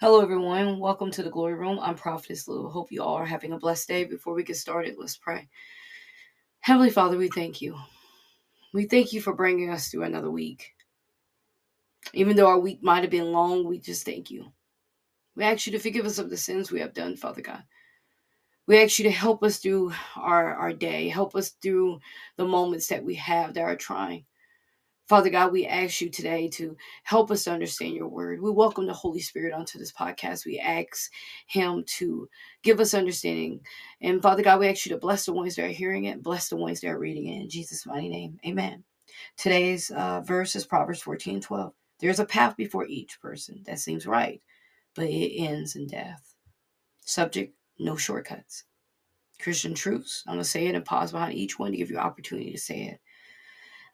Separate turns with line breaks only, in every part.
Hello, everyone. Welcome to the Glory Room. I'm Prophetess Lou. Hope you all are having a blessed day. Before we get started, let's pray. Heavenly Father, we thank you. We thank you for bringing us through another week. Even though our week might have been long, we just thank you. We ask you to forgive us of the sins we have done, Father God. We ask you to help us through our, our day, help us through the moments that we have that are trying. Father God, we ask you today to help us to understand your word. We welcome the Holy Spirit onto this podcast. We ask him to give us understanding. And Father God, we ask you to bless the ones that are hearing it, bless the ones that are reading it. In Jesus' mighty name, amen. Today's uh, verse is Proverbs 14 and 12. There's a path before each person that seems right, but it ends in death. Subject, no shortcuts. Christian truths. I'm going to say it and pause behind each one to give you opportunity to say it.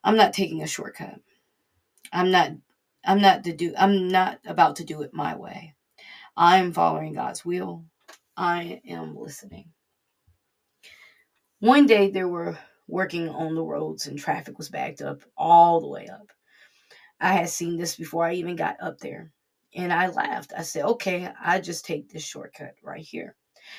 I'm not taking a shortcut. I'm not I'm not to do I'm not about to do it my way. I'm following God's will. I am listening. One day they were working on the roads and traffic was backed up all the way up. I had seen this before I even got up there. And I laughed. I said, okay, I just take this shortcut right here.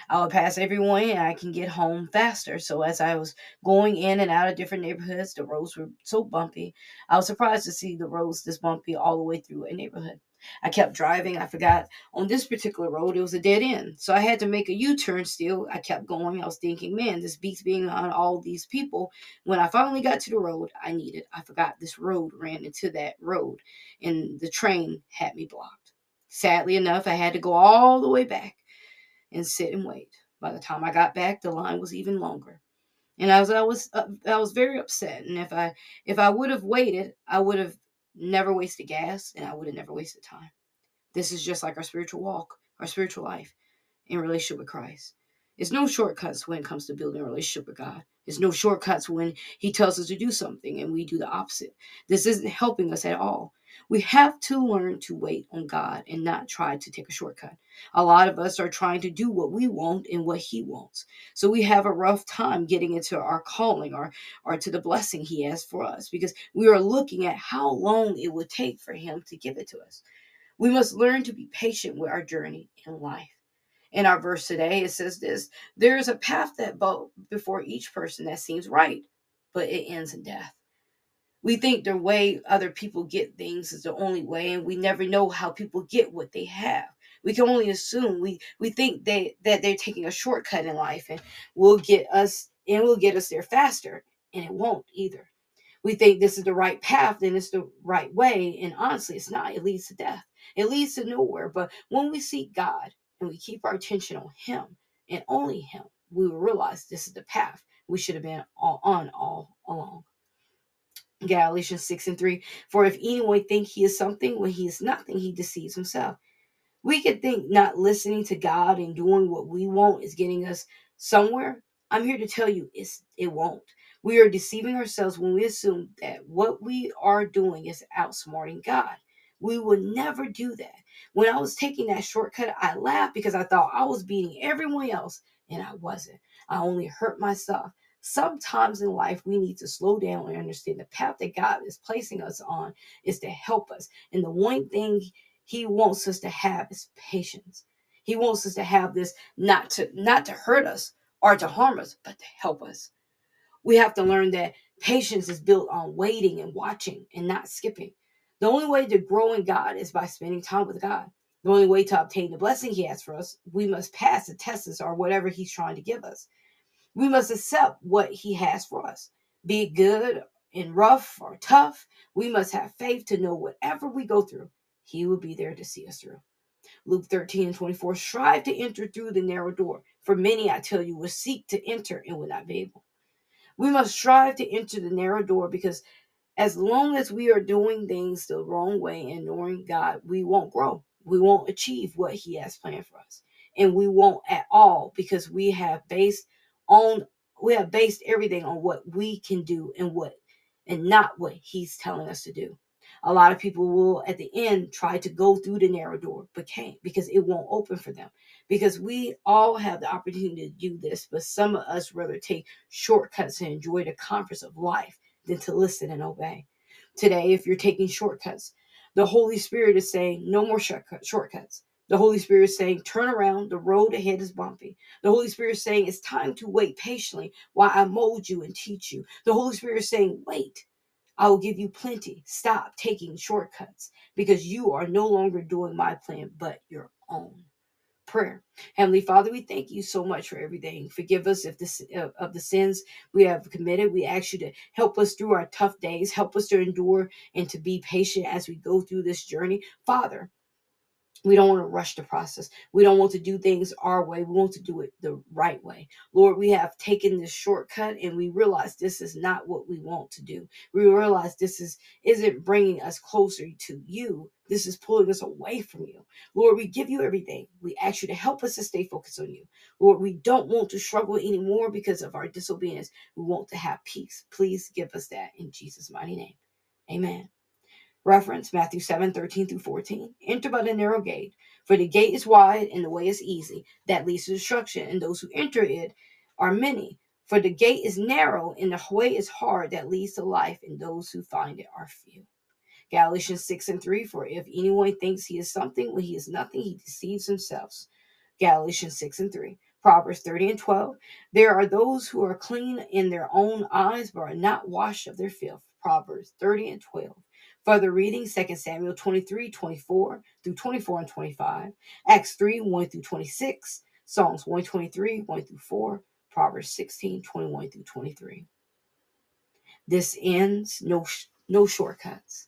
I would pass everyone and I can get home faster. So as I was going in and out of different neighborhoods, the roads were so bumpy. I was surprised to see the roads this bumpy all the way through a neighborhood. I kept driving. I forgot on this particular road it was a dead end. So I had to make a U-turn still. I kept going. I was thinking, man, this beats being on all these people. When I finally got to the road I needed, I forgot this road ran into that road and the train had me blocked. Sadly enough, I had to go all the way back and sit and wait. By the time I got back, the line was even longer. And I was I was uh, I was very upset. And if I if I would have waited, I would have never wasted gas and I would have never wasted time. This is just like our spiritual walk, our spiritual life in relationship with Christ. It's no shortcuts when it comes to building a relationship with God. It's no shortcuts when He tells us to do something and we do the opposite. This isn't helping us at all. We have to learn to wait on God and not try to take a shortcut. A lot of us are trying to do what we want and what He wants. So we have a rough time getting into our calling or, or to the blessing He has for us because we are looking at how long it would take for Him to give it to us. We must learn to be patient with our journey in life. In our verse today, it says this there is a path that before each person that seems right, but it ends in death. We think the way other people get things is the only way and we never know how people get what they have. We can only assume. We we think they that they're taking a shortcut in life and will get us and will get us there faster and it won't either. We think this is the right path and it's the right way and honestly it's not. It leads to death. It leads to nowhere but when we seek god and we keep our attention on him and only him we will realize this is the path we should have been all on all along Galatians 6 and 3. For if anyone think he is something when he is nothing, he deceives himself. We could think not listening to God and doing what we want is getting us somewhere. I'm here to tell you it's it won't. We are deceiving ourselves when we assume that what we are doing is outsmarting God. We will never do that. When I was taking that shortcut, I laughed because I thought I was beating everyone else, and I wasn't. I only hurt myself. Sometimes in life, we need to slow down and understand the path that God is placing us on is to help us. And the one thing He wants us to have is patience. He wants us to have this not to not to hurt us or to harm us, but to help us. We have to learn that patience is built on waiting and watching and not skipping. The only way to grow in God is by spending time with God. The only way to obtain the blessing He has for us, we must pass the tests or whatever He's trying to give us. We must accept what He has for us, be it good and rough or tough. We must have faith to know whatever we go through, He will be there to see us through. Luke 13 and 24 strive to enter through the narrow door, for many, I tell you, will seek to enter and will not be able. We must strive to enter the narrow door because as long as we are doing things the wrong way and ignoring God, we won't grow. We won't achieve what He has planned for us. And we won't at all because we have based on we have based everything on what we can do and what and not what he's telling us to do. A lot of people will at the end try to go through the narrow door, but can't because it won't open for them. Because we all have the opportunity to do this, but some of us rather take shortcuts and enjoy the comforts of life than to listen and obey. Today, if you're taking shortcuts, the Holy Spirit is saying, no more shortcuts. The Holy Spirit is saying, turn around, the road ahead is bumpy. The Holy Spirit is saying, it's time to wait patiently while I mold you and teach you. The Holy Spirit is saying, wait, I will give you plenty. Stop taking shortcuts because you are no longer doing my plan, but your own prayer. Heavenly Father, we thank you so much for everything. Forgive us if this uh, of the sins we have committed. We ask you to help us through our tough days, help us to endure and to be patient as we go through this journey. Father, we don't want to rush the process. We don't want to do things our way. We want to do it the right way. Lord, we have taken this shortcut and we realize this is not what we want to do. We realize this is isn't bringing us closer to you. This is pulling us away from you. Lord, we give you everything. We ask you to help us to stay focused on you. Lord, we don't want to struggle anymore because of our disobedience. We want to have peace. Please give us that in Jesus' mighty name. Amen. Reference Matthew 7 13 through 14. Enter by the narrow gate, for the gate is wide and the way is easy that leads to destruction, and those who enter it are many. For the gate is narrow and the way is hard that leads to life, and those who find it are few. Galatians 6 and 3 For if anyone thinks he is something when he is nothing, he deceives himself. Galatians 6 and 3. Proverbs 30 and 12. There are those who are clean in their own eyes, but are not washed of their filth. Proverbs 30 and 12. Further reading 2 Samuel 23, 24 through 24 and 25, Acts 3, 1 through 26, Psalms 123, 1 through 4, Proverbs 16, 21 through 23. This ends no no shortcuts.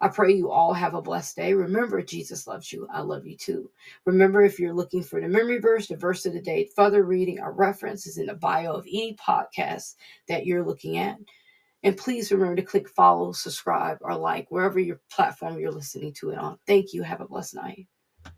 I pray you all have a blessed day. Remember, Jesus loves you. I love you too. Remember, if you're looking for the memory verse, the verse of the day, further reading, or references in the bio of any podcast that you're looking at. And please remember to click follow, subscribe, or like wherever your platform you're listening to it on. Thank you. Have a blessed night.